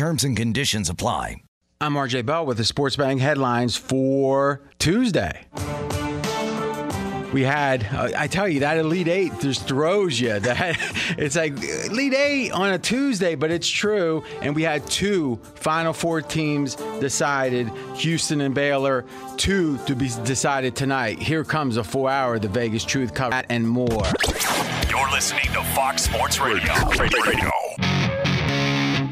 Terms and conditions apply. I'm RJ Bell with the Sports Betting headlines for Tuesday. We had, uh, I tell you, that Elite Eight just throws you. That it's like Elite Eight on a Tuesday, but it's true. And we had two Final Four teams decided: Houston and Baylor. Two to be decided tonight. Here comes a four-hour The Vegas Truth cover and more. You're listening to Fox Sports Radio. Radio.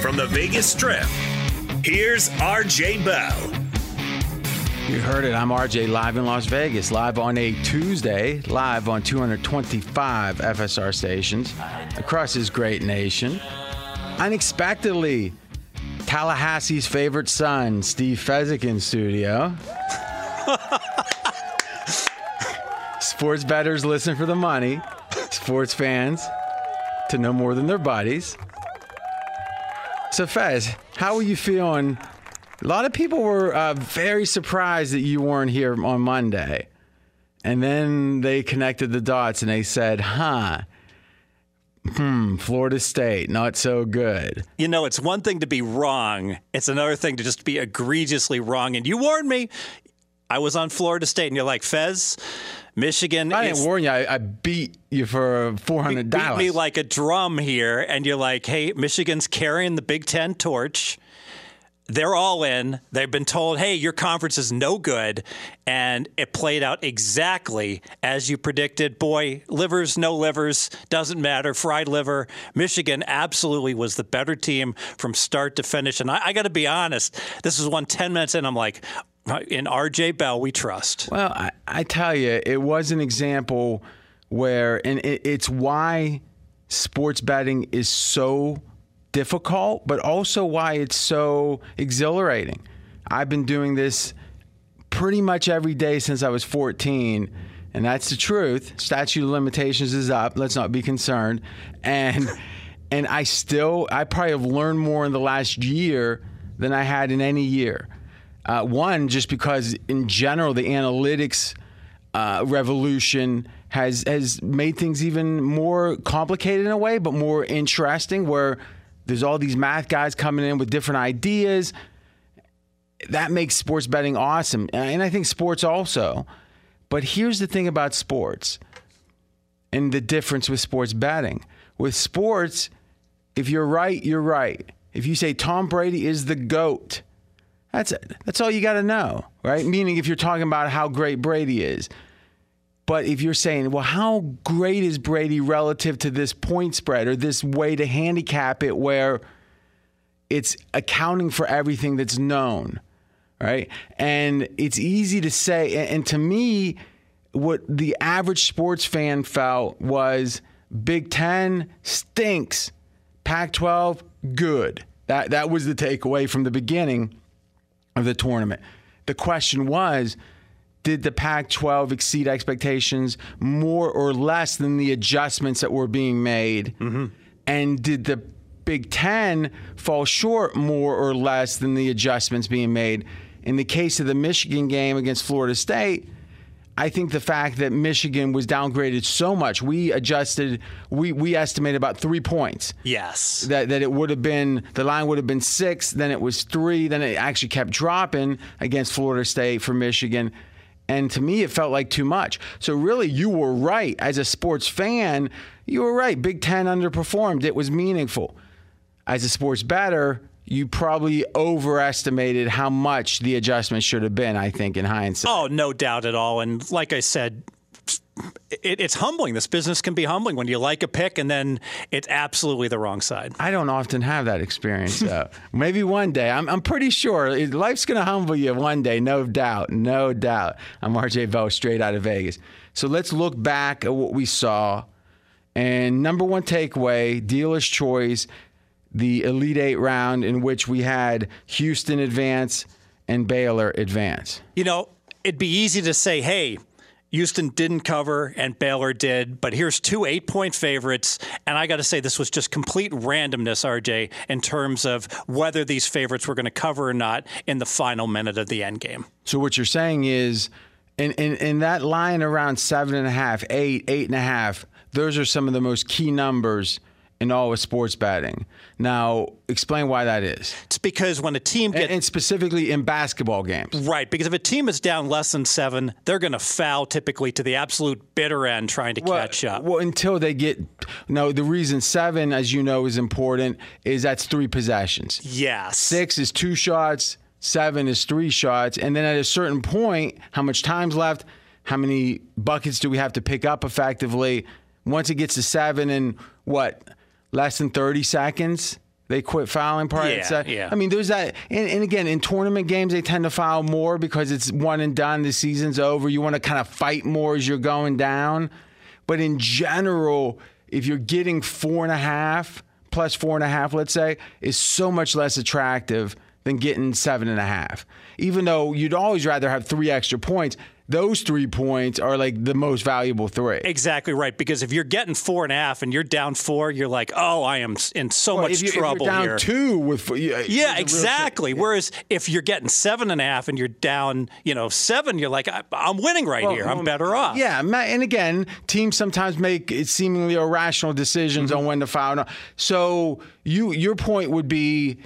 From the Vegas Strip, here's RJ Bell. You heard it. I'm RJ live in Las Vegas, live on a Tuesday, live on 225 FSR stations across this great nation. Unexpectedly, Tallahassee's favorite son, Steve Fezzik, in studio. Sports bettors listen for the money. Sports fans to know more than their bodies. So, Fez, how are you feeling? A lot of people were uh, very surprised that you weren't here on Monday. And then they connected the dots and they said, huh, hmm, Florida State, not so good. You know, it's one thing to be wrong, it's another thing to just be egregiously wrong. And you warned me. I was on Florida State, and you're like, Fez, Michigan. I didn't warn you. I, I beat you for four hundred dollars. beat me like a drum here, and you're like, hey, Michigan's carrying the Big Ten torch. They're all in. They've been told, hey, your conference is no good. And it played out exactly as you predicted. Boy, livers, no livers, doesn't matter. Fried liver. Michigan absolutely was the better team from start to finish. And I, I got to be honest, this is one 10 minutes in. I'm like, in RJ Bell, we trust. Well, I, I tell you, it was an example where, and it, it's why sports betting is so difficult, but also why it's so exhilarating. I've been doing this pretty much every day since I was 14. And that's the truth. Statute of limitations is up. Let's not be concerned. And and I still I probably have learned more in the last year than I had in any year. Uh, one, just because in general the analytics uh, revolution has has made things even more complicated in a way, but more interesting. Where there's all these math guys coming in with different ideas. That makes sports betting awesome, and I think sports also. But here's the thing about sports, and the difference with sports betting. With sports, if you're right, you're right. If you say Tom Brady is the GOAT, that's it. That's all you got to know, right? Meaning if you're talking about how great Brady is. But if you're saying, well, how great is Brady relative to this point spread or this way to handicap it where it's accounting for everything that's known, right? And it's easy to say. And to me, what the average sports fan felt was Big Ten stinks, Pac 12 good. That, that was the takeaway from the beginning of the tournament. The question was, did the Pac 12 exceed expectations more or less than the adjustments that were being made? Mm-hmm. And did the Big Ten fall short more or less than the adjustments being made? In the case of the Michigan game against Florida State, I think the fact that Michigan was downgraded so much, we adjusted, we, we estimated about three points. Yes. That, that it would have been, the line would have been six, then it was three, then it actually kept dropping against Florida State for Michigan. And to me, it felt like too much. So, really, you were right. As a sports fan, you were right. Big Ten underperformed. It was meaningful. As a sports bettor, you probably overestimated how much the adjustment should have been, I think, in hindsight. Oh, no doubt at all. And like I said, it, it's humbling. This business can be humbling when you like a pick and then it's absolutely the wrong side. I don't often have that experience, though. Maybe one day. I'm, I'm pretty sure life's going to humble you one day, no doubt. No doubt. I'm RJ Bell, straight out of Vegas. So let's look back at what we saw. And number one takeaway dealer's choice, the Elite Eight round in which we had Houston advance and Baylor advance. You know, it'd be easy to say, hey, Houston didn't cover and Baylor did, but here's two eight point favorites. And I got to say, this was just complete randomness, RJ, in terms of whether these favorites were going to cover or not in the final minute of the end game. So, what you're saying is, in, in, in that line around seven and a half, eight, eight and a half, those are some of the most key numbers in all of sports betting. Now, explain why that is. It's because when a team gets. And specifically in basketball games. Right, because if a team is down less than seven, they're going to foul typically to the absolute bitter end trying to well, catch up. Well, until they get. No, the reason seven, as you know, is important is that's three possessions. Yes. Six is two shots, seven is three shots. And then at a certain point, how much time's left? How many buckets do we have to pick up effectively? Once it gets to seven and what? Less than 30 seconds, they quit fouling part. Yeah, yeah. I mean, there's that. And, and, again, in tournament games, they tend to foul more because it's one and done. The season's over. You want to kind of fight more as you're going down. But in general, if you're getting four and a half plus four and a half, let's say, is so much less attractive than getting seven and a half. Even though you'd always rather have three extra points those three points are like the most valuable three. Exactly right. Because if you're getting four and a half and you're down four, you're like, oh, I am in so well, much if you, trouble if you're down here. two with yeah, yeah exactly. Whereas if you're getting seven and a half and you're down, you know, seven, you're like, I'm winning right well, here. I'm better off. Yeah, and again, teams sometimes make seemingly irrational decisions mm-hmm. on when to foul. So you, your point would be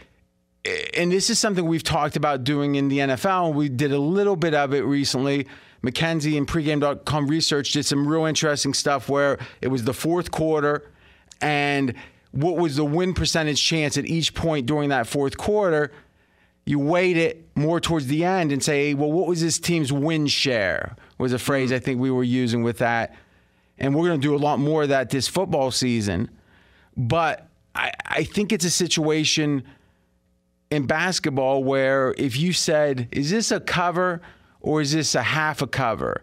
and this is something we've talked about doing in the NFL. We did a little bit of it recently McKenzie and pregame.com research did some real interesting stuff where it was the fourth quarter and what was the win percentage chance at each point during that fourth quarter. You weight it more towards the end and say, well, what was this team's win share? Was a phrase mm-hmm. I think we were using with that. And we're going to do a lot more of that this football season. But I, I think it's a situation in basketball where if you said, is this a cover? Or is this a half a cover?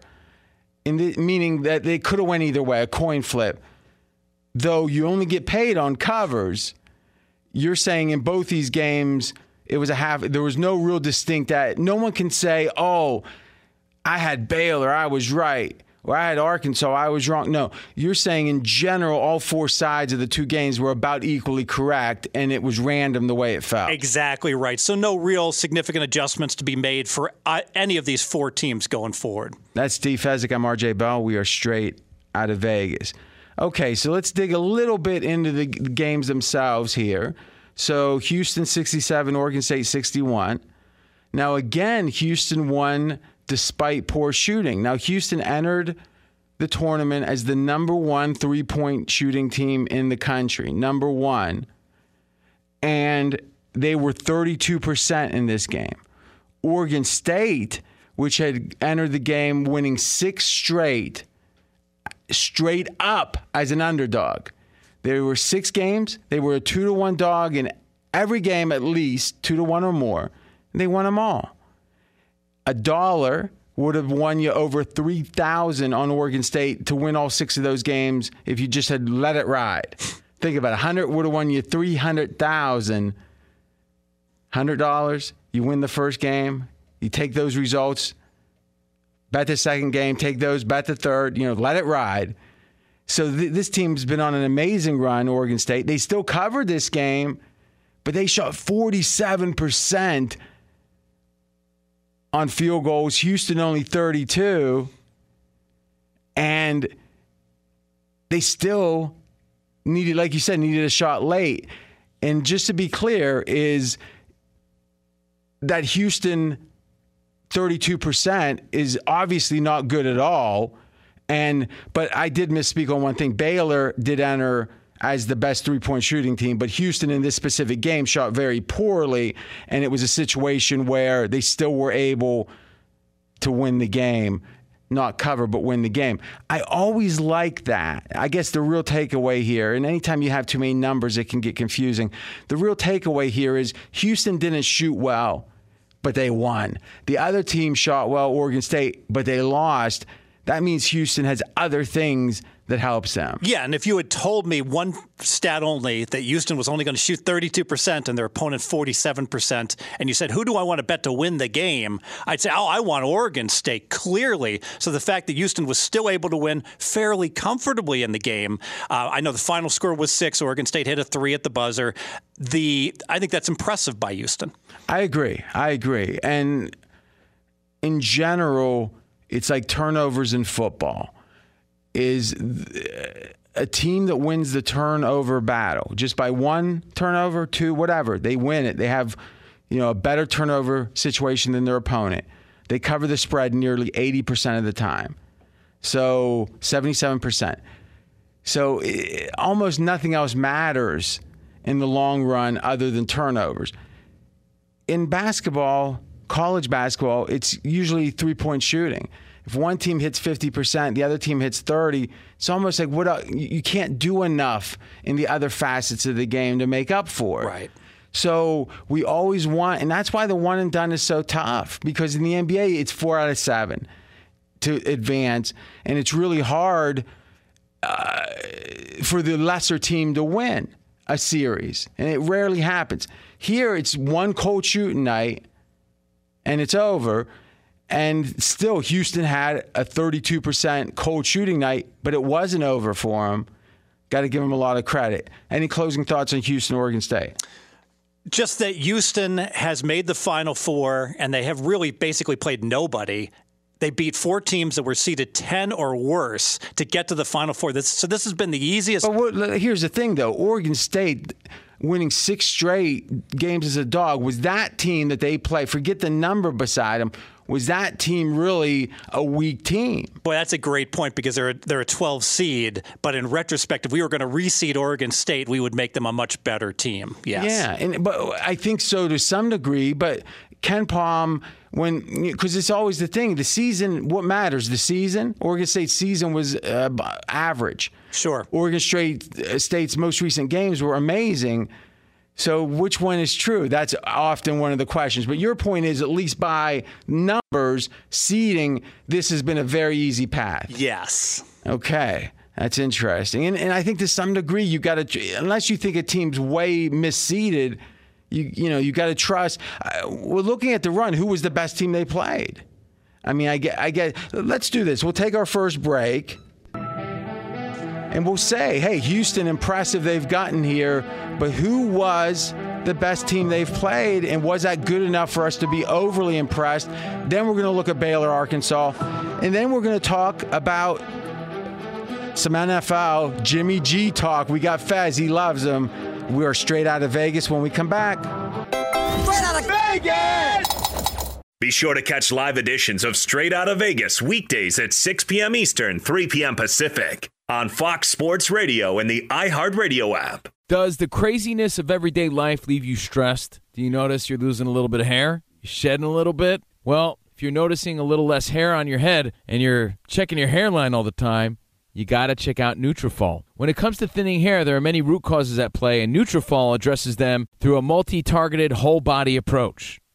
In the, meaning that they could have went either way, a coin flip. Though you only get paid on covers, you're saying in both these games it was a half. There was no real distinct. That no one can say, "Oh, I had Baylor, I was right." Or I had Arkansas, I was wrong. No, you're saying in general, all four sides of the two games were about equally correct, and it was random the way it fell. Exactly right. So no real significant adjustments to be made for uh, any of these four teams going forward. That's Steve Fezzik. I'm RJ Bell. We are straight out of Vegas. Okay, so let's dig a little bit into the games themselves here. So Houston 67, Oregon State 61. Now, again, Houston won despite poor shooting. Now, Houston entered the tournament as the number one three point shooting team in the country. Number one. And they were 32% in this game. Oregon State, which had entered the game winning six straight, straight up as an underdog. There were six games. They were a two to one dog in every game, at least two to one or more. And they won them all. A dollar would have won you over three thousand on Oregon State to win all six of those games if you just had let it ride. Think about it. Hundred would have won you three hundred thousand. Hundred dollars. You win the first game. You take those results. Bet the second game. Take those. Bet the third. You know, let it ride. So th- this team's been on an amazing run, Oregon State. They still covered this game, but they shot 47% on field goals. Houston only 32. And they still needed, like you said, needed a shot late. And just to be clear, is that Houston 32% is obviously not good at all. And but I did misspeak on one thing. Baylor did enter as the best three-point shooting team, but Houston in this specific game shot very poorly, and it was a situation where they still were able to win the game, not cover, but win the game. I always like that. I guess the real takeaway here, and anytime you have too many numbers, it can get confusing. The real takeaway here is Houston didn't shoot well, but they won. The other team shot well, Oregon State, but they lost. That means Houston has other things that helps them. Yeah, and if you had told me one stat only that Houston was only going to shoot 32% and their opponent 47%, and you said, who do I want to bet to win the game? I'd say, oh, I want Oregon State, clearly. So the fact that Houston was still able to win fairly comfortably in the game, uh, I know the final score was six. Oregon State hit a three at the buzzer. The I think that's impressive by Houston. I agree. I agree. And in general, it's like turnovers in football is a team that wins the turnover battle just by one turnover, two, whatever. They win it. They have, you know, a better turnover situation than their opponent. They cover the spread nearly 80% of the time. So 77%. So almost nothing else matters in the long run other than turnovers. In basketball, college basketball, it's usually three point shooting. If one team hits 50%, the other team hits 30, it's almost like what you can't do enough in the other facets of the game to make up for it. Right. So we always want, and that's why the one and done is so tough because in the NBA, it's four out of seven to advance, and it's really hard uh, for the lesser team to win a series, and it rarely happens. Here, it's one cold shooting night, and it's over. And still, Houston had a 32% cold shooting night, but it wasn't over for them. Got to give them a lot of credit. Any closing thoughts on Houston, Oregon State? Just that Houston has made the Final Four, and they have really basically played nobody. They beat four teams that were seeded 10 or worse to get to the Final Four. This, so this has been the easiest. But what, here's the thing, though Oregon State winning six straight games as a dog was that team that they play. Forget the number beside them was that team really a weak team? Boy, that's a great point because they're a, they're a 12 seed. But in retrospect, if we were going to reseed Oregon State, we would make them a much better team. Yes. Yeah, and but I think so to some degree. But KenPom when because it's always the thing, the season. What matters? The season. Oregon State season was uh, average. Sure. Oregon State uh, State's most recent games were amazing. So, which one is true? That's often one of the questions. But your point is, at least by numbers, seeding, this has been a very easy path. Yes. Okay. That's interesting. And, and I think to some degree, you got to, unless you think a team's way misseeded, you, you know, you got to trust. Uh, we're looking at the run. Who was the best team they played? I mean, I get, I get, let's do this. We'll take our first break and we'll say, hey, Houston, impressive they've gotten here, but who was the best team they've played, and was that good enough for us to be overly impressed? Then we're going to look at Baylor, Arkansas, and then we're going to talk about some NFL, Jimmy G talk. We got Fez, he loves him. We are straight out of Vegas when we come back. Straight out of Vegas! Be sure to catch live editions of Straight Out of Vegas weekdays at 6 p.m. Eastern, 3 p.m. Pacific on Fox Sports Radio and the iHeartRadio app. Does the craziness of everyday life leave you stressed? Do you notice you're losing a little bit of hair? You're shedding a little bit? Well, if you're noticing a little less hair on your head and you're checking your hairline all the time, you got to check out Nutrafol. When it comes to thinning hair, there are many root causes at play, and Nutrafol addresses them through a multi-targeted whole body approach.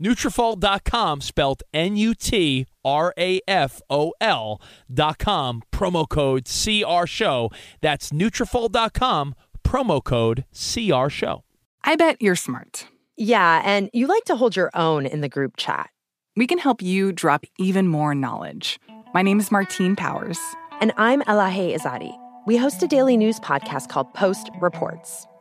Nutrafol.com, spelled N-U-T-R-A-F-O-L dot com, promo code CR Show. That's Nutrafol.com, promo code CR Show. I bet you're smart. Yeah, and you like to hold your own in the group chat. We can help you drop even more knowledge. My name is Martine Powers. And I'm Elahe Izadi. We host a daily news podcast called Post Reports.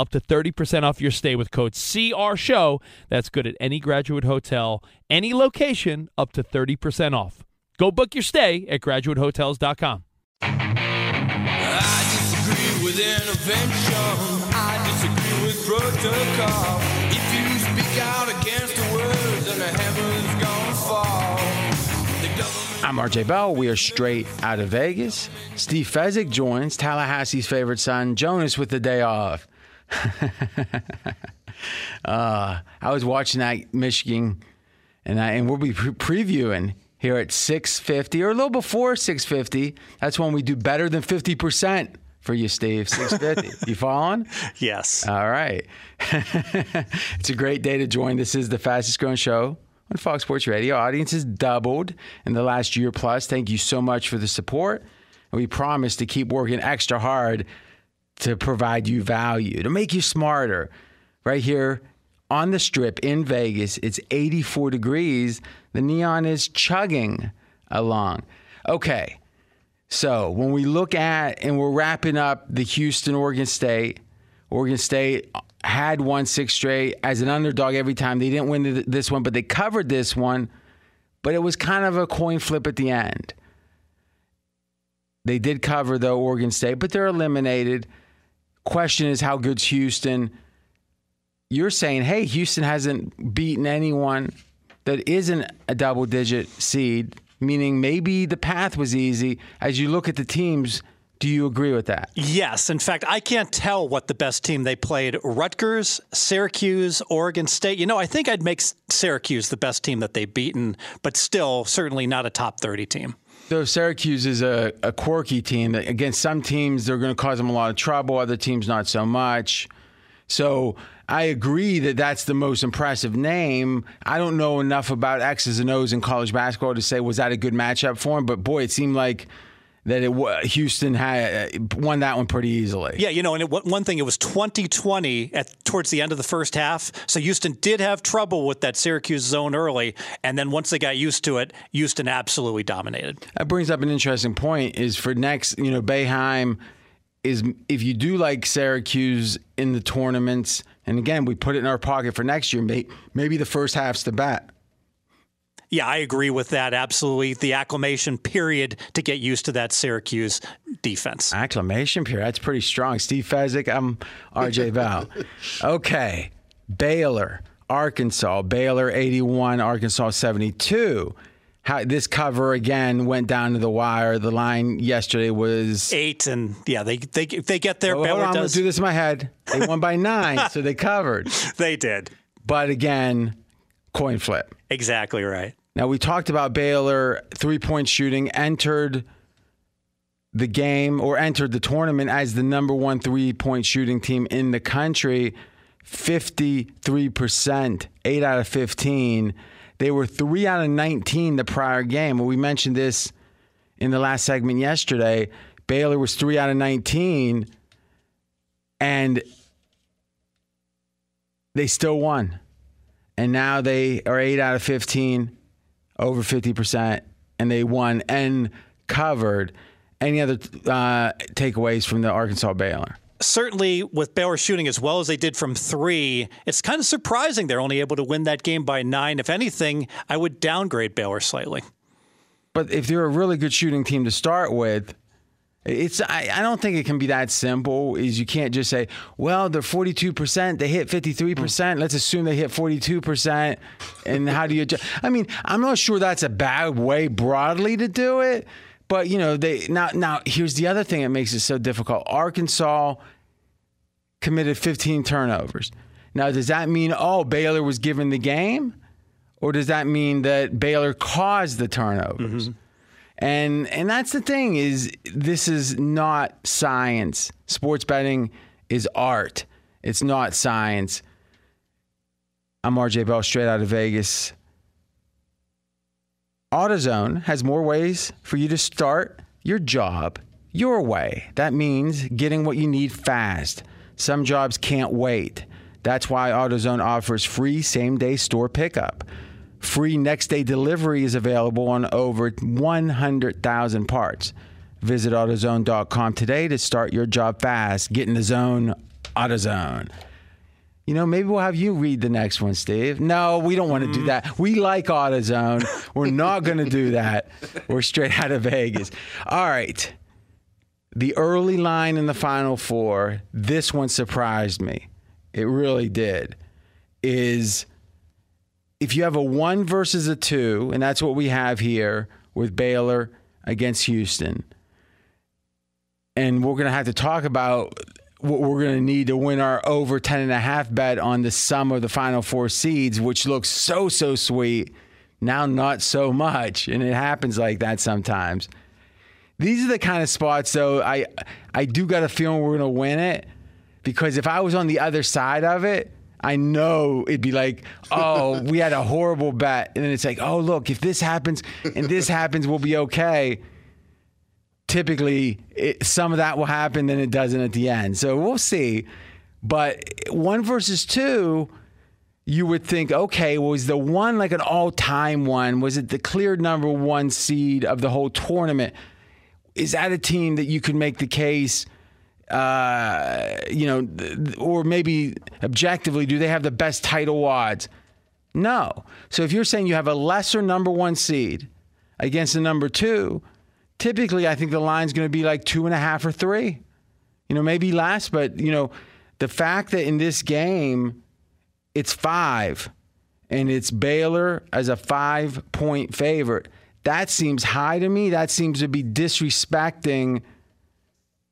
up to 30% off your stay with code CR Show. That's good at any graduate hotel, any location, up to 30% off. Go book your stay at graduatehotels.com. I disagree with intervention. I disagree with protocol. If you speak out against the word, then the heavens gonna fall. The government. I'm RJ Bell. We are straight out of Vegas. Steve Fezzik joins Tallahassee's favorite son, Jonas, with the day off. uh, I was watching that Michigan, and I, and we'll be pre- previewing here at 650 or a little before 650. That's when we do better than 50 percent for you, Steve. 650. you following? Yes. All right. it's a great day to join. This is the fastest growing show on Fox Sports Radio. Audience has doubled in the last year plus. Thank you so much for the support. And we promise to keep working extra hard to provide you value, to make you smarter. Right here on the strip in Vegas, it's 84 degrees. The neon is chugging along. Okay. So when we look at and we're wrapping up the Houston Oregon State, Oregon State had won six straight as an underdog every time. They didn't win this one, but they covered this one. But it was kind of a coin flip at the end. They did cover though Oregon State, but they're eliminated. Question is how good's Houston? You're saying, hey, Houston hasn't beaten anyone that isn't a double digit seed, meaning maybe the path was easy. As you look at the teams Do you agree with that? Yes. In fact, I can't tell what the best team they played Rutgers, Syracuse, Oregon State. You know, I think I'd make Syracuse the best team that they've beaten, but still, certainly not a top 30 team. Though Syracuse is a, a quirky team, against some teams, they're going to cause them a lot of trouble, other teams, not so much. So I agree that that's the most impressive name. I don't know enough about X's and O's in college basketball to say was that a good matchup for him, but boy, it seemed like that it Houston had uh, won that one pretty easily. Yeah, you know, and it, one thing it was 2020 at towards the end of the first half, so Houston did have trouble with that Syracuse zone early, and then once they got used to it, Houston absolutely dominated. That brings up an interesting point. Is for next, you know, Boeheim is if you do like Syracuse in the tournaments, and again we put it in our pocket for next year, maybe the first half's the bet. Yeah, I agree with that. Absolutely. The acclamation period to get used to that Syracuse defense. Acclamation period. That's pretty strong. Steve Fezzik, I'm RJ Val. Okay. Baylor, Arkansas. Baylor 81, Arkansas 72. How, this cover again went down to the wire. The line yesterday was eight, and yeah, they they they get there. Oh, hold on, gonna do this in my head. They won by nine, so they covered. They did, but again, coin flip. Exactly right. Now, we talked about Baylor three point shooting, entered the game or entered the tournament as the number one three point shooting team in the country 53%, 8 out of 15. They were 3 out of 19 the prior game. we mentioned this in the last segment yesterday. Baylor was 3 out of 19, and they still won. And now they are 8 out of 15 over 50%, and they won and covered. Any other uh, takeaways from the Arkansas Baylor? Certainly, with Baylor shooting as well as they did from three, it's kind of surprising they're only able to win that game by nine. If anything, I would downgrade Baylor slightly. But if they're a really good shooting team to start with, it's I, I don't think it can be that simple. Is you can't just say, well, they're forty two percent, they hit fifty three percent. Let's assume they hit forty two percent, and how do you? Adjust? I mean, I'm not sure that's a bad way broadly to do it, but you know, they now now here's the other thing that makes it so difficult. Arkansas committed fifteen turnovers. Now, does that mean oh Baylor was given the game, or does that mean that Baylor caused the turnovers? Mm-hmm. And and that's the thing is this is not science. Sports betting is art. It's not science. I'm RJ Bell straight out of Vegas. AutoZone has more ways for you to start your job your way. That means getting what you need fast. Some jobs can't wait. That's why AutoZone offers free same day store pickup. Free next day delivery is available on over 100,000 parts. Visit AutoZone.com today to start your job fast. Get in the zone, AutoZone. You know, maybe we'll have you read the next one, Steve. No, we don't want to do mm. that. We like AutoZone. We're not going to do that. We're straight out of Vegas. All right. The early line in the Final Four, this one surprised me. It really did. Is if you have a one versus a two, and that's what we have here with Baylor against Houston, and we're going to have to talk about what we're going to need to win our over 10 and a half bet on the sum of the final four seeds, which looks so, so sweet. Now, not so much. And it happens like that sometimes. These are the kind of spots, though, I, I do got a feeling we're going to win it because if I was on the other side of it, I know it'd be like, oh, we had a horrible bet. And then it's like, oh, look, if this happens and this happens, we'll be okay. Typically, it, some of that will happen, then it doesn't at the end. So we'll see. But one versus two, you would think, okay, was the one like an all time one? Was it the clear number one seed of the whole tournament? Is that a team that you could make the case? Uh, you know, or maybe objectively, do they have the best title odds? No. So if you're saying you have a lesser number one seed against the number two, typically I think the line's going to be like two and a half or three. You know, maybe less, but you know, the fact that in this game it's five and it's Baylor as a five point favorite, that seems high to me. That seems to be disrespecting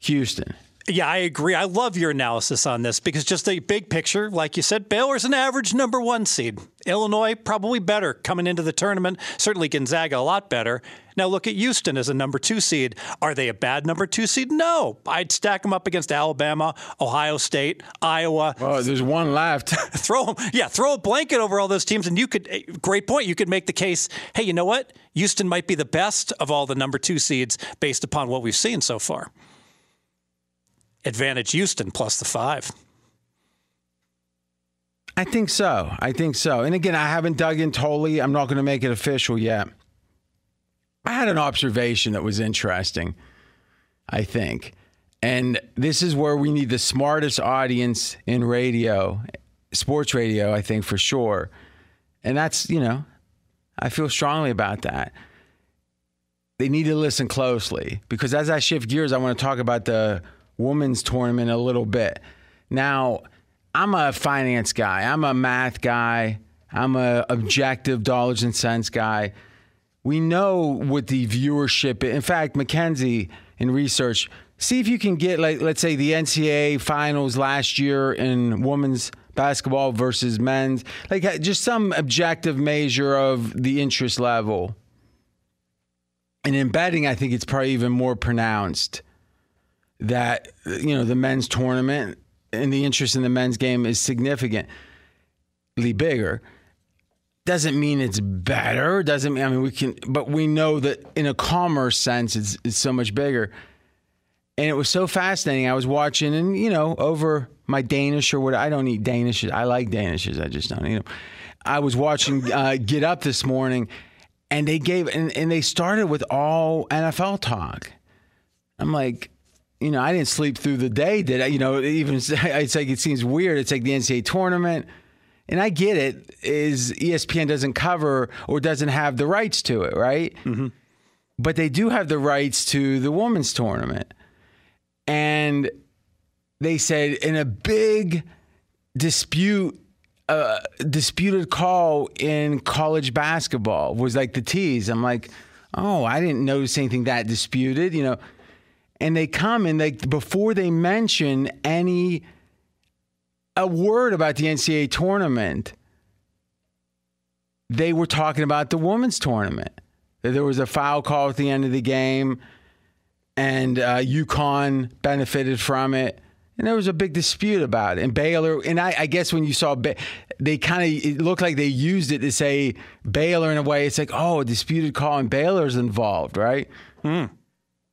Houston. Yeah, I agree. I love your analysis on this because just a big picture, like you said, Baylor's an average number one seed. Illinois probably better coming into the tournament. Certainly Gonzaga a lot better. Now look at Houston as a number two seed. Are they a bad number two seed? No. I'd stack them up against Alabama, Ohio State, Iowa. Well, there's one left. throw them, yeah, throw a blanket over all those teams, and you could. eh, Great point. You could make the case. Hey, you know what? Houston might be the best of all the number two seeds based upon what we've seen so far. Advantage Houston plus the five. I think so. I think so. And again, I haven't dug in totally. I'm not going to make it official yet. I had an observation that was interesting, I think. And this is where we need the smartest audience in radio, sports radio, I think for sure. And that's, you know, I feel strongly about that. They need to listen closely because as I shift gears, I want to talk about the women's tournament a little bit. Now, I'm a finance guy. I'm a math guy. I'm a objective dollars and cents guy. We know what the viewership. In fact, Mackenzie in research, see if you can get like let's say the NCAA finals last year in women's basketball versus men's, like just some objective measure of the interest level. And in betting, I think it's probably even more pronounced that you know the men's tournament and the interest in the men's game is significantly bigger. Doesn't mean it's better. Doesn't mean I mean we can, but we know that in a commerce sense, it's it's so much bigger. And it was so fascinating. I was watching, and you know, over my Danish or what I don't eat Danishes. I like Danishes. I just don't eat them. I was watching uh, Get Up this morning, and they gave and, and they started with all NFL talk. I'm like, you know, I didn't sleep through the day. Did I? You know, even it's like it seems weird. It's like the NCAA tournament, and I get it. Is ESPN doesn't cover or doesn't have the rights to it, right? Mm-hmm. But they do have the rights to the women's tournament, and they said in a big dispute. Uh, disputed call in college basketball was like the tease. I'm like, oh, I didn't notice anything that disputed, you know and they come and they before they mention any a word about the NCAA tournament, they were talking about the women's tournament. That there was a foul call at the end of the game, and uh, UConn benefited from it. And there was a big dispute about it. And Baylor, and I, I guess when you saw, ba- they kind of, it looked like they used it to say Baylor in a way. It's like, oh, a disputed call and Baylor's involved, right?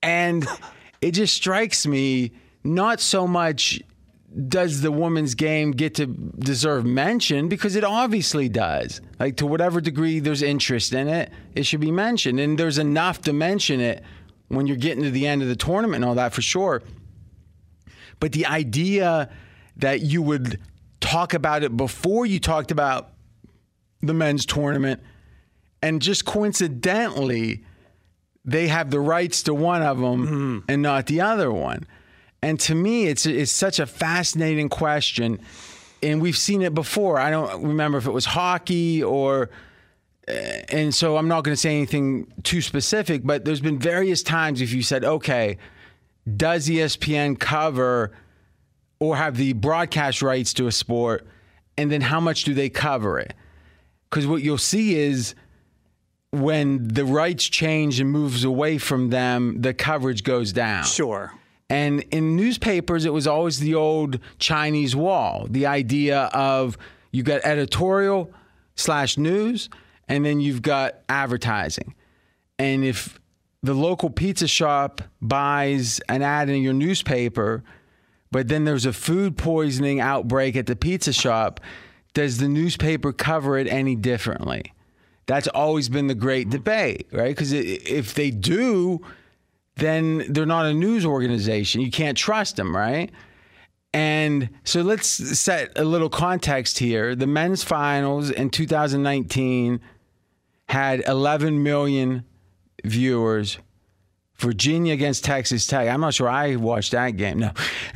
And it just strikes me not so much does the women's game get to deserve mention because it obviously does. Like to whatever degree there's interest in it, it should be mentioned. And there's enough to mention it when you're getting to the end of the tournament and all that for sure. But the idea that you would talk about it before you talked about the men's tournament and just coincidentally they have the rights to one of them and not the other one. And to me, it's it's such a fascinating question, and we've seen it before. I don't remember if it was hockey or, uh, and so I'm not going to say anything too specific. But there's been various times if you said, okay, does ESPN cover or have the broadcast rights to a sport, and then how much do they cover it? Because what you'll see is when the rights change and moves away from them, the coverage goes down. Sure. And in newspapers, it was always the old Chinese wall the idea of you got editorial slash news, and then you've got advertising. And if the local pizza shop buys an ad in your newspaper, but then there's a food poisoning outbreak at the pizza shop, does the newspaper cover it any differently? That's always been the great debate, right? Because if they do, then they're not a news organization. You can't trust them, right? And so let's set a little context here. The men's finals in 2019 had 11 million viewers. Virginia against Texas Tech. I'm not sure I watched that game. No.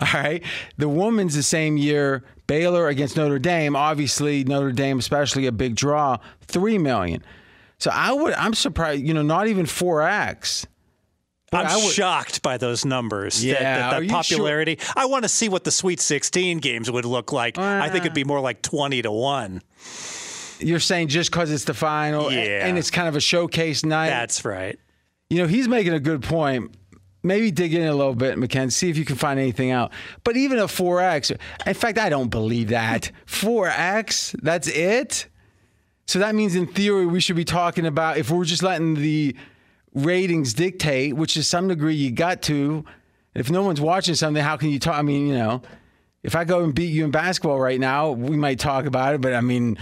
All right. The women's the same year. Baylor against Notre Dame. Obviously, Notre Dame, especially a big draw, 3 million. So I would, I'm surprised, you know, not even 4X I'm I would- shocked by those numbers. that- Yeah, that, that are you sure- popularity. I want to see what the Sweet 16 games would look like. I think it'd be more like 20 to one. You're saying just because it's the final Yeah. and it's kind of a showcase night. That's right. You know, he's making a good point. Maybe dig in a little bit, McKenzie, see if you can find anything out. But even a 4X, in fact, I don't believe that. 4X, that's it? So that means, in theory, we should be talking about if we're just letting the ratings dictate, which to some degree you got to. If no one's watching something, how can you talk? I mean, you know, if I go and beat you in basketball right now, we might talk about it. But I mean,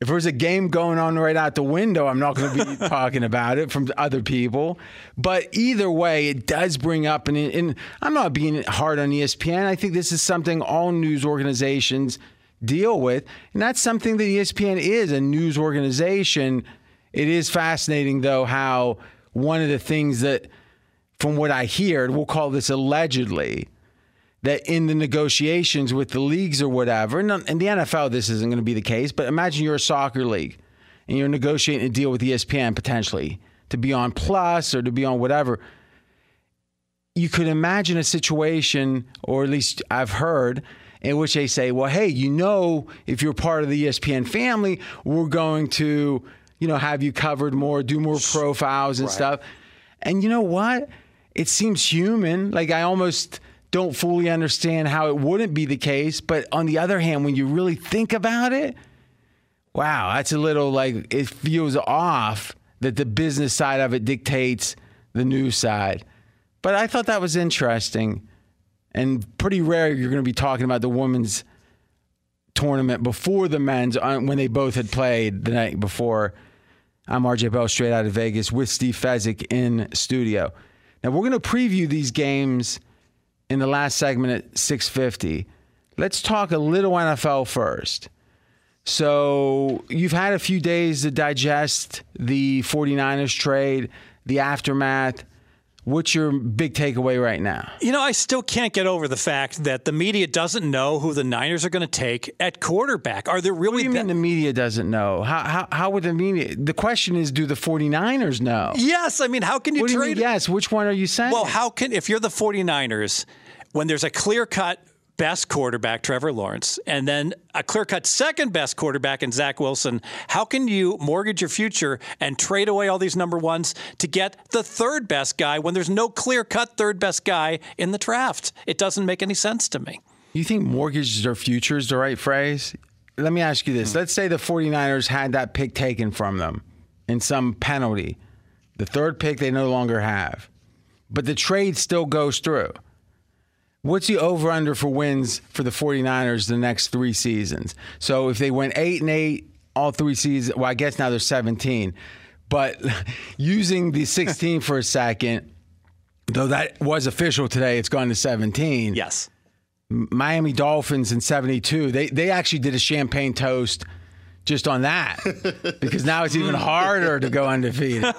if there's a game going on right out the window, I'm not going to be talking about it from other people. But either way, it does bring up, and, and I'm not being hard on ESPN. I think this is something all news organizations deal with, and that's something that ESPN is a news organization. It is fascinating, though, how one of the things that, from what I hear, we'll call this allegedly, that in the negotiations with the leagues or whatever, and in the NFL, this isn't going to be the case, but imagine you're a soccer league and you're negotiating a deal with ESPN potentially to be on Plus or to be on whatever. You could imagine a situation, or at least I've heard, in which they say, well, hey, you know, if you're part of the ESPN family, we're going to, you know, have you covered more, do more profiles and stuff. And you know what? It seems human. Like I almost don't fully understand how it wouldn't be the case. But on the other hand, when you really think about it, wow, that's a little like it feels off that the business side of it dictates the news side. But I thought that was interesting and pretty rare you're going to be talking about the women's tournament before the men's uh, when they both had played the night before. I'm RJ Bell, straight out of Vegas, with Steve Fezzik in studio. Now we're going to preview these games in the last segment at 6:50. Let's talk a little NFL first. So you've had a few days to digest the 49ers trade, the aftermath. What's your big takeaway right now? You know, I still can't get over the fact that the media doesn't know who the Niners are going to take at quarterback. Are there really? What do you mean the media doesn't know? How, how, how would the media? The question is, do the 49ers know? Yes, I mean, how can you What do you trade mean, yes? Which one are you saying? Well, how can if you're the 49ers when there's a clear-cut best quarterback Trevor Lawrence and then a clear-cut second best quarterback in Zach Wilson, how can you mortgage your future and trade away all these number ones to get the third best guy when there's no clear-cut third best guy in the draft? It doesn't make any sense to me. You think mortgages or future is the right phrase? Let me ask you this. Let's say the 49ers had that pick taken from them in some penalty. The third pick they no longer have. But the trade still goes through. What's the over under for wins for the 49ers the next three seasons? So if they went 8 and 8 all three seasons, well, I guess now they're 17. But using the 16 for a second, though that was official today, it's gone to 17. Yes. Miami Dolphins in 72, they they actually did a champagne toast just on that because now it's even harder to go undefeated.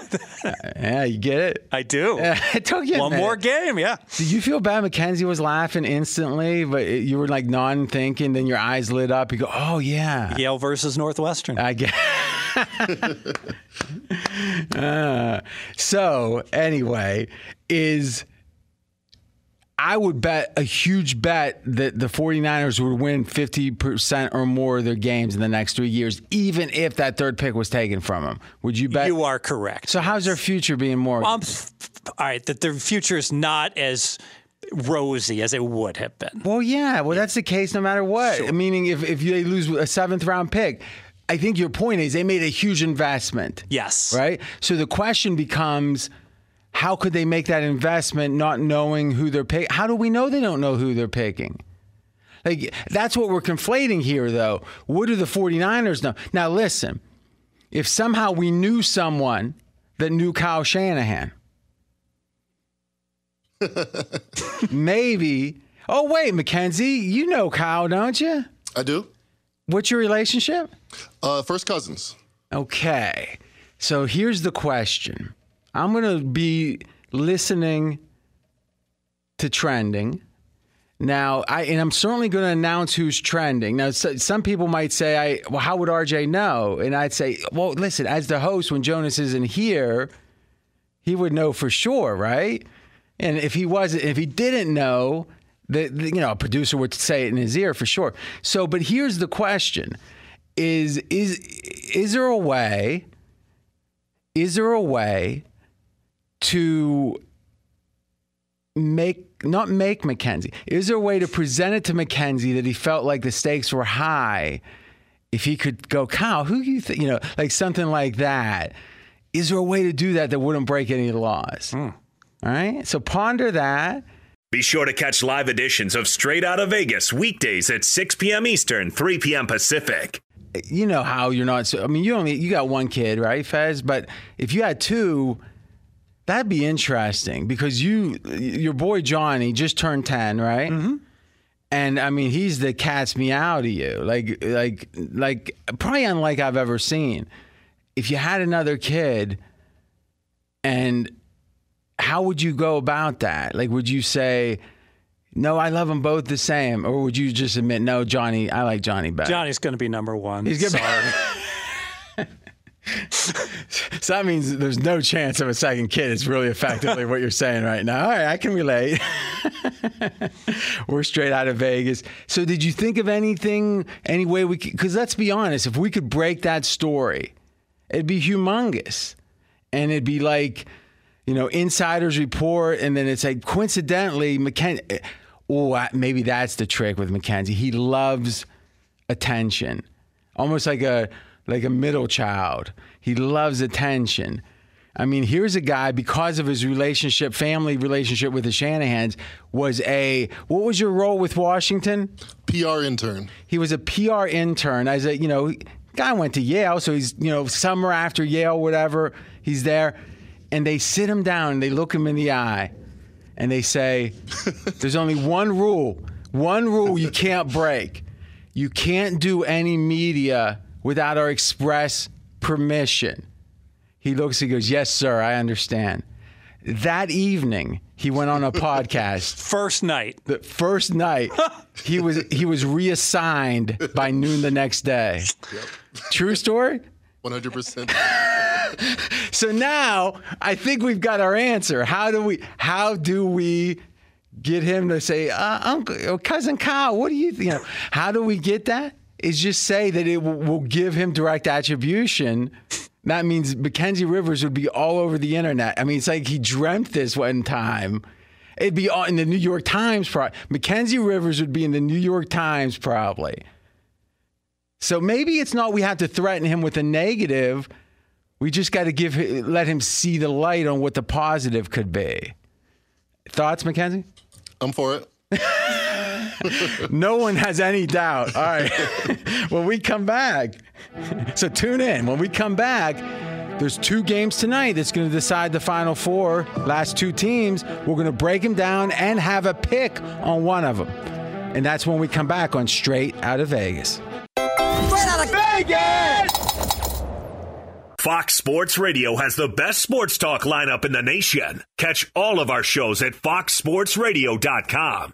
yeah, you get it? I do. it took you One more game, yeah. Did you feel bad? Mackenzie was laughing instantly, but it- you were like non thinking, then your eyes lit up. You go, oh, yeah. Yale versus Northwestern. I get. Uh, so anyway, is I would bet a huge bet that the 49ers would win 50% or more of their games in the next three years, even if that third pick was taken from them. Would you bet? You are correct. so how's their future being more? Um, all right, that their future is not as rosy as it would have been. Well, yeah. Well, that's the case no matter what. Meaning, if, if they lose a seventh round pick, I think your point is they made a huge investment. Yes. Right? So the question becomes how could they make that investment not knowing who they're picking? How do we know they don't know who they're picking? Like, that's what we're conflating here, though. What do the 49ers know? Now, listen, if somehow we knew someone that knew Kyle Shanahan, maybe. Oh, wait, Mackenzie, you know Kyle, don't you? I do. What's your relationship? Uh, first cousins. Okay. So here's the question. I'm going to be listening to trending. Now, I and I'm certainly going to announce who's trending. Now, so, some people might say, "I well, how would RJ know?" And I'd say, "Well, listen, as the host, when Jonas isn't here, he would know for sure, right?" And if he wasn't, if he didn't know, the- you know, a producer would say it in his ear for sure. So, but here's the question: is is is there a way? Is there a way to make not make McKenzie. Is there a way to present it to McKenzie that he felt like the stakes were high? If he could go, Kyle, who you think, you know, like something like that. Is there a way to do that that wouldn't break any laws? Hmm. All right. So ponder that. Be sure to catch live editions of Straight Out of Vegas weekdays at 6 p.m. Eastern, 3 p.m. Pacific. You know how you're not. So, I mean, you only you got one kid, right, Fez? But if you had two, that'd be interesting because you, your boy Johnny, just turned ten, right? Mm-hmm. And I mean, he's the cat's meow to you, like like like probably unlike I've ever seen. If you had another kid, and how would you go about that? Like, would you say? No, I love them both the same, or would you just admit, no, Johnny, I like Johnny better? Johnny's going to be number one. He's gonna be- Sorry. So that means there's no chance of a second kid. It's really effectively what you're saying right now. All right, I can relate. We're straight out of Vegas. So did you think of anything, any way we could? Because let's be honest, if we could break that story, it'd be humongous, and it'd be like, you know, insiders report, and then it's like coincidentally, Mackenzie. Oh, maybe that's the trick with Mackenzie. He loves attention, almost like a like a middle child. He loves attention. I mean, here's a guy because of his relationship, family relationship with the Shanahans, was a what was your role with Washington? PR intern. He was a PR intern. As a you know, guy went to Yale, so he's you know summer after Yale, whatever. He's there, and they sit him down, and they look him in the eye, and they say, "There's only one rule. One rule you can't break. You can't do any media without our express permission." He looks, he goes, Yes, sir, I understand. That evening, he went on a podcast. First night. The first night, he was he was reassigned by noon the next day. True story? 100%. So now I think we've got our answer. How do we how do we get him to say, uh, Uncle, cousin Kyle, what do you, you know? How do we get that? Is just say that it will, will give him direct attribution. That means Mackenzie Rivers would be all over the internet. I mean, it's like he dreamt this one time. It'd be all in the New York Times. Pro- Mackenzie Rivers would be in the New York Times probably. So maybe it's not we have to threaten him with a negative. We just got to give let him see the light on what the positive could be. Thoughts, Mackenzie? I'm for it. No one has any doubt. All right. when we come back, so tune in. When we come back, there's two games tonight that's going to decide the final four. Last two teams. We're going to break them down and have a pick on one of them. And that's when we come back on Straight Out of Vegas. Straight Out of Vegas! Fox Sports Radio has the best sports talk lineup in the nation. Catch all of our shows at foxsportsradio.com.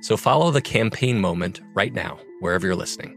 So follow the Campaign Moment right now, wherever you're listening.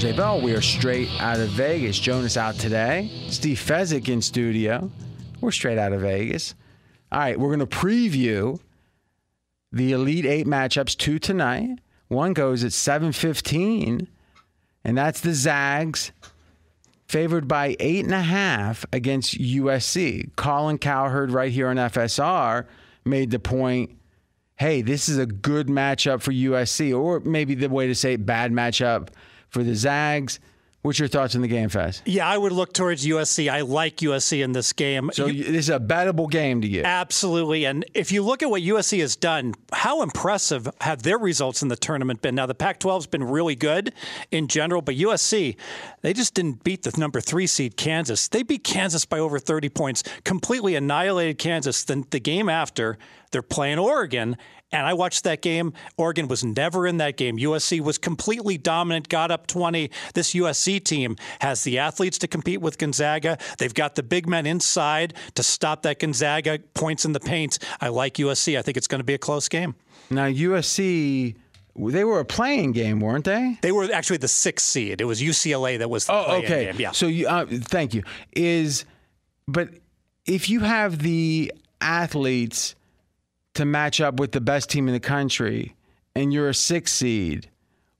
I'm Bell. We are straight out of Vegas. Jonas out today. Steve Fezzik in studio. We're straight out of Vegas. All right, we're going to preview the Elite Eight matchups two tonight. One goes at 7:15, and that's the Zags, favored by eight and a half against USC. Colin Cowherd, right here on FSR, made the point. Hey, this is a good matchup for USC, or maybe the way to say it, bad matchup for the Zags. What's your thoughts on the game, Fez? Yeah, I would look towards USC. I like USC in this game. So you, this is a bettable game to you. Absolutely. And if you look at what USC has done, how impressive have their results in the tournament been? Now, the Pac 12's been really good in general, but USC, they just didn't beat the number three seed Kansas. They beat Kansas by over 30 points, completely annihilated Kansas. Then the game after, they're playing Oregon. And I watched that game. Oregon was never in that game. USC was completely dominant, got up 20. This USC team has the athletes to compete with Gonzaga. They've got the big men inside to stop that Gonzaga points in the paint. I like USC. I think it's going to be a close game. Now, USC. They were a playing game, weren't they? They were actually the sixth seed. It was UCLA that was the oh, okay. game. Yeah. So, you, uh, thank you. Is but if you have the athletes to match up with the best team in the country, and you're a six seed,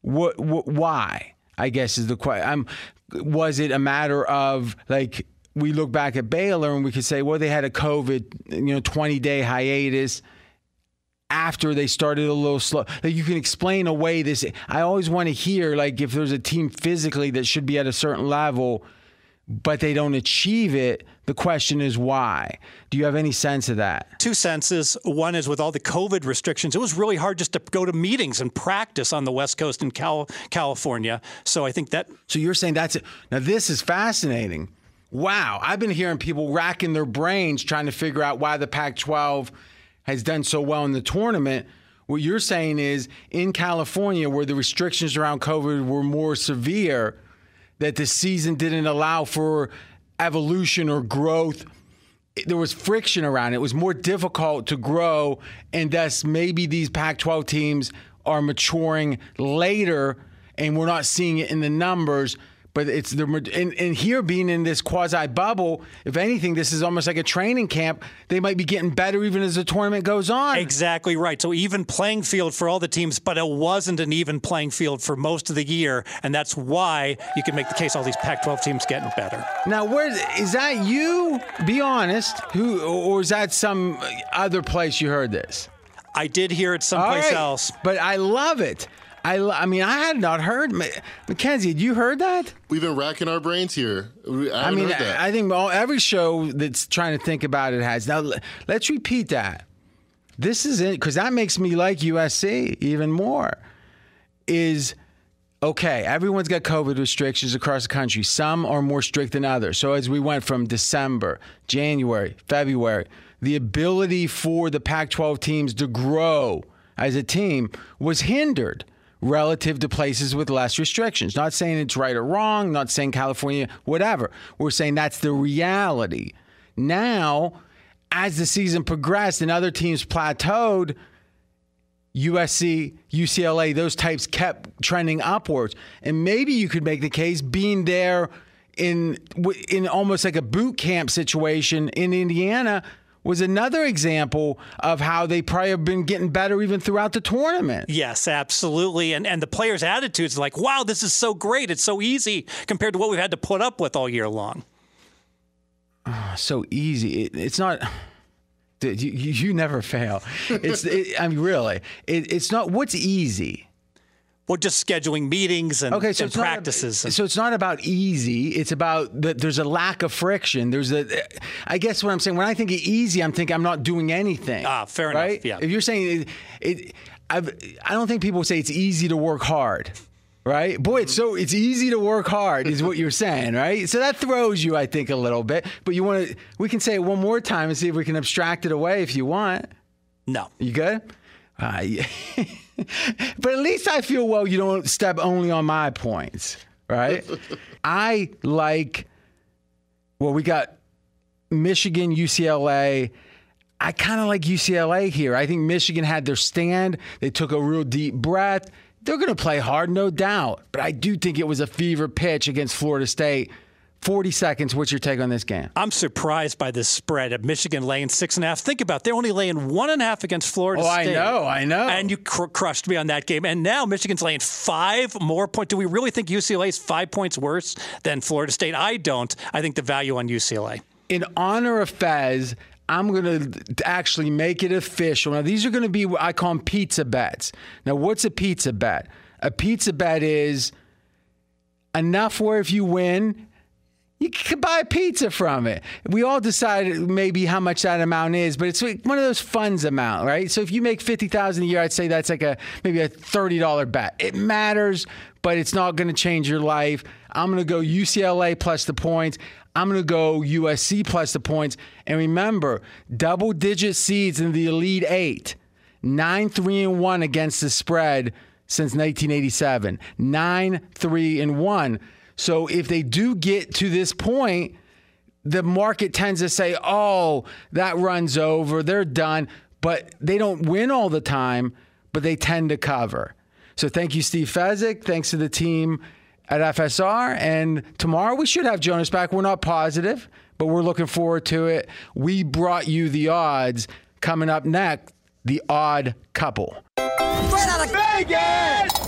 what, what why? I guess is the question. Um, was it a matter of like we look back at Baylor and we could say, well, they had a COVID, you know, 20 day hiatus after they started a little slow. Like you can explain away this. I always want to hear like if there's a team physically that should be at a certain level, but they don't achieve it. The question is why. Do you have any sense of that? Two senses. One is with all the COVID restrictions, it was really hard just to go to meetings and practice on the West Coast in Cal- California. So I think that. So you're saying that's it. Now, this is fascinating. Wow. I've been hearing people racking their brains trying to figure out why the Pac 12 has done so well in the tournament. What you're saying is in California, where the restrictions around COVID were more severe, that the season didn't allow for evolution or growth. There was friction around it. It was more difficult to grow, and thus maybe these Pac 12 teams are maturing later, and we're not seeing it in the numbers. But it's the and, and here being in this quasi bubble. If anything, this is almost like a training camp. They might be getting better even as the tournament goes on. Exactly right. So even playing field for all the teams, but it wasn't an even playing field for most of the year, and that's why you can make the case all these Pac-12 teams getting better. Now, where is that? You be honest. Who or is that some other place you heard this? I did hear it someplace right. else, but I love it. I, I mean, I had not heard. Mackenzie, had you heard that? We've been racking our brains here. I, I mean, I think all, every show that's trying to think about it has. Now, let's repeat that. This is it, because that makes me like USC even more. Is okay, everyone's got COVID restrictions across the country. Some are more strict than others. So as we went from December, January, February, the ability for the Pac 12 teams to grow as a team was hindered relative to places with less restrictions. Not saying it's right or wrong, not saying California, whatever. We're saying that's the reality. Now, as the season progressed and other teams plateaued, USC, UCLA, those types kept trending upwards. And maybe you could make the case being there in in almost like a boot camp situation in Indiana was another example of how they probably have been getting better even throughout the tournament. Yes, absolutely. And and the players' attitudes like, wow, this is so great. It's so easy compared to what we've had to put up with all year long. Oh, so easy. It, it's not. You, you, never fail. It's. It, I mean, really. It, it's not. What's easy? Well, just scheduling meetings and, okay, so and practices. Not, so it's not about easy. It's about that there's a lack of friction. There's a, I guess what I'm saying, when I think of easy, I'm thinking I'm not doing anything. Ah, fair right? enough. Yeah. If you're saying it, it I've, I don't think people say it's easy to work hard. Right, boy, it's so it's easy to work hard, is what you're saying, right? So that throws you, I think, a little bit. But you want to, we can say it one more time and see if we can abstract it away if you want. No, you good? Uh, yeah. but at least I feel well. You don't step only on my points, right? I like. Well, we got Michigan, UCLA. I kind of like UCLA here. I think Michigan had their stand. They took a real deep breath. They're going to play hard, no doubt. But I do think it was a fever pitch against Florida State 40 seconds. What's your take on this game? I'm surprised by this spread of Michigan laying six and a half. Think about it. they're only laying one and a half against Florida oh, State. oh, State. I know, I know. And you cr- crushed me on that game. And now Michigan's laying five more points. Do we really think UCLA is five points worse than Florida State? I don't. I think the value on UCLA. In honor of Fez, I'm going to actually make it official. Now, these are going to be what I call them pizza bets. Now, what's a pizza bet? A pizza bet is enough where if you win, you could buy a pizza from it. We all decide maybe how much that amount is, but it's one of those funds amount, right? So if you make fifty thousand a year, I'd say that's like a maybe a thirty dollar bet. It matters, but it's not going to change your life. I'm going to go UCLA plus the points. I'm going to go USC plus the points. And remember, double digit seeds in the Elite Eight, nine three and one against the spread since 1987. Nine three and one. So if they do get to this point, the market tends to say, oh, that runs over, they're done. But they don't win all the time, but they tend to cover. So thank you, Steve Fezzik. Thanks to the team at FSR. And tomorrow we should have Jonas back. We're not positive, but we're looking forward to it. We brought you the odds. Coming up next, the odd couple. Straight out of Vegas!